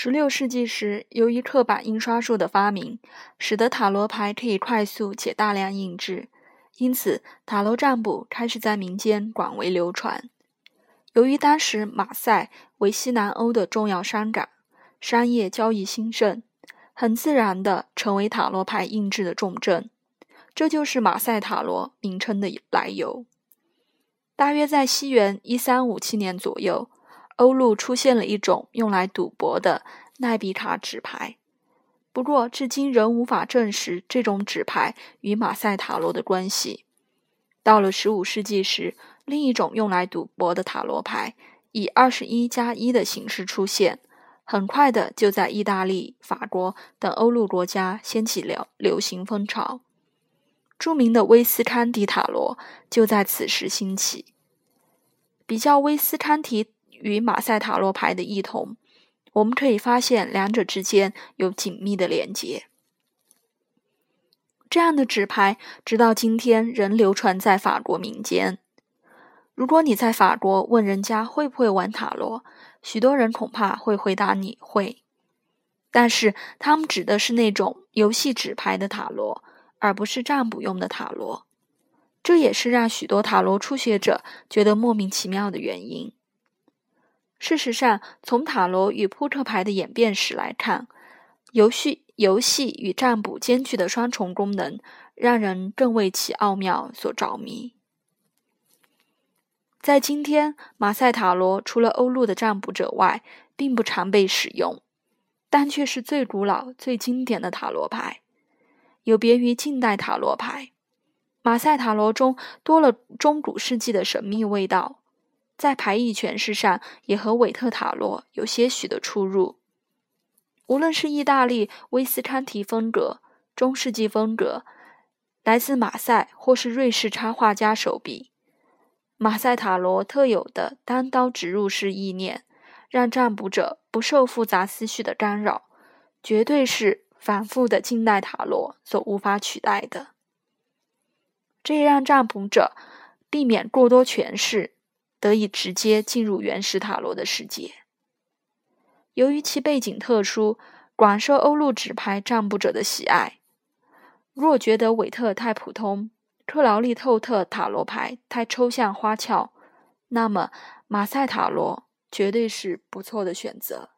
十六世纪时，由于刻板印刷术的发明，使得塔罗牌可以快速且大量印制，因此塔罗占卜开始在民间广为流传。由于当时马赛为西南欧的重要商港，商业交易兴盛，很自然地成为塔罗牌印制的重镇。这就是马赛塔罗名称的来由。大约在西元一三五七年左右。欧陆出现了一种用来赌博的奈比卡纸牌，不过至今仍无法证实这种纸牌与马赛塔罗的关系。到了15世纪时，另一种用来赌博的塔罗牌以二十一加一的形式出现，很快的就在意大利、法国等欧陆国家掀起了流行风潮。著名的威斯康迪塔罗就在此时兴起。比较威斯康提。与马赛塔罗牌的异同，我们可以发现两者之间有紧密的连接。这样的纸牌直到今天仍流传在法国民间。如果你在法国问人家会不会玩塔罗，许多人恐怕会回答你会，但是他们指的是那种游戏纸牌的塔罗，而不是占卜用的塔罗。这也是让许多塔罗初学者觉得莫名其妙的原因。事实上，从塔罗与扑克牌的演变史来看，游戏、游戏与占卜兼具的双重功能，让人更为其奥妙所着迷。在今天，马赛塔罗除了欧陆的占卜者外，并不常被使用，但却是最古老、最经典的塔罗牌。有别于近代塔罗牌，马赛塔罗中多了中古世纪的神秘味道。在牌意诠释上，也和韦特塔罗有些许的出入。无论是意大利威斯康提风格、中世纪风格，来自马赛或是瑞士插画家手笔，马赛塔罗特有的单刀直入式意念，让占卜者不受复杂思绪的干扰，绝对是繁复的近代塔罗所无法取代的。这也让占卜者避免过多诠释。得以直接进入原始塔罗的世界。由于其背景特殊，广受欧陆纸牌占卜者的喜爱。若觉得韦特太普通，克劳利透特塔罗牌太抽象花俏，那么马赛塔罗绝对是不错的选择。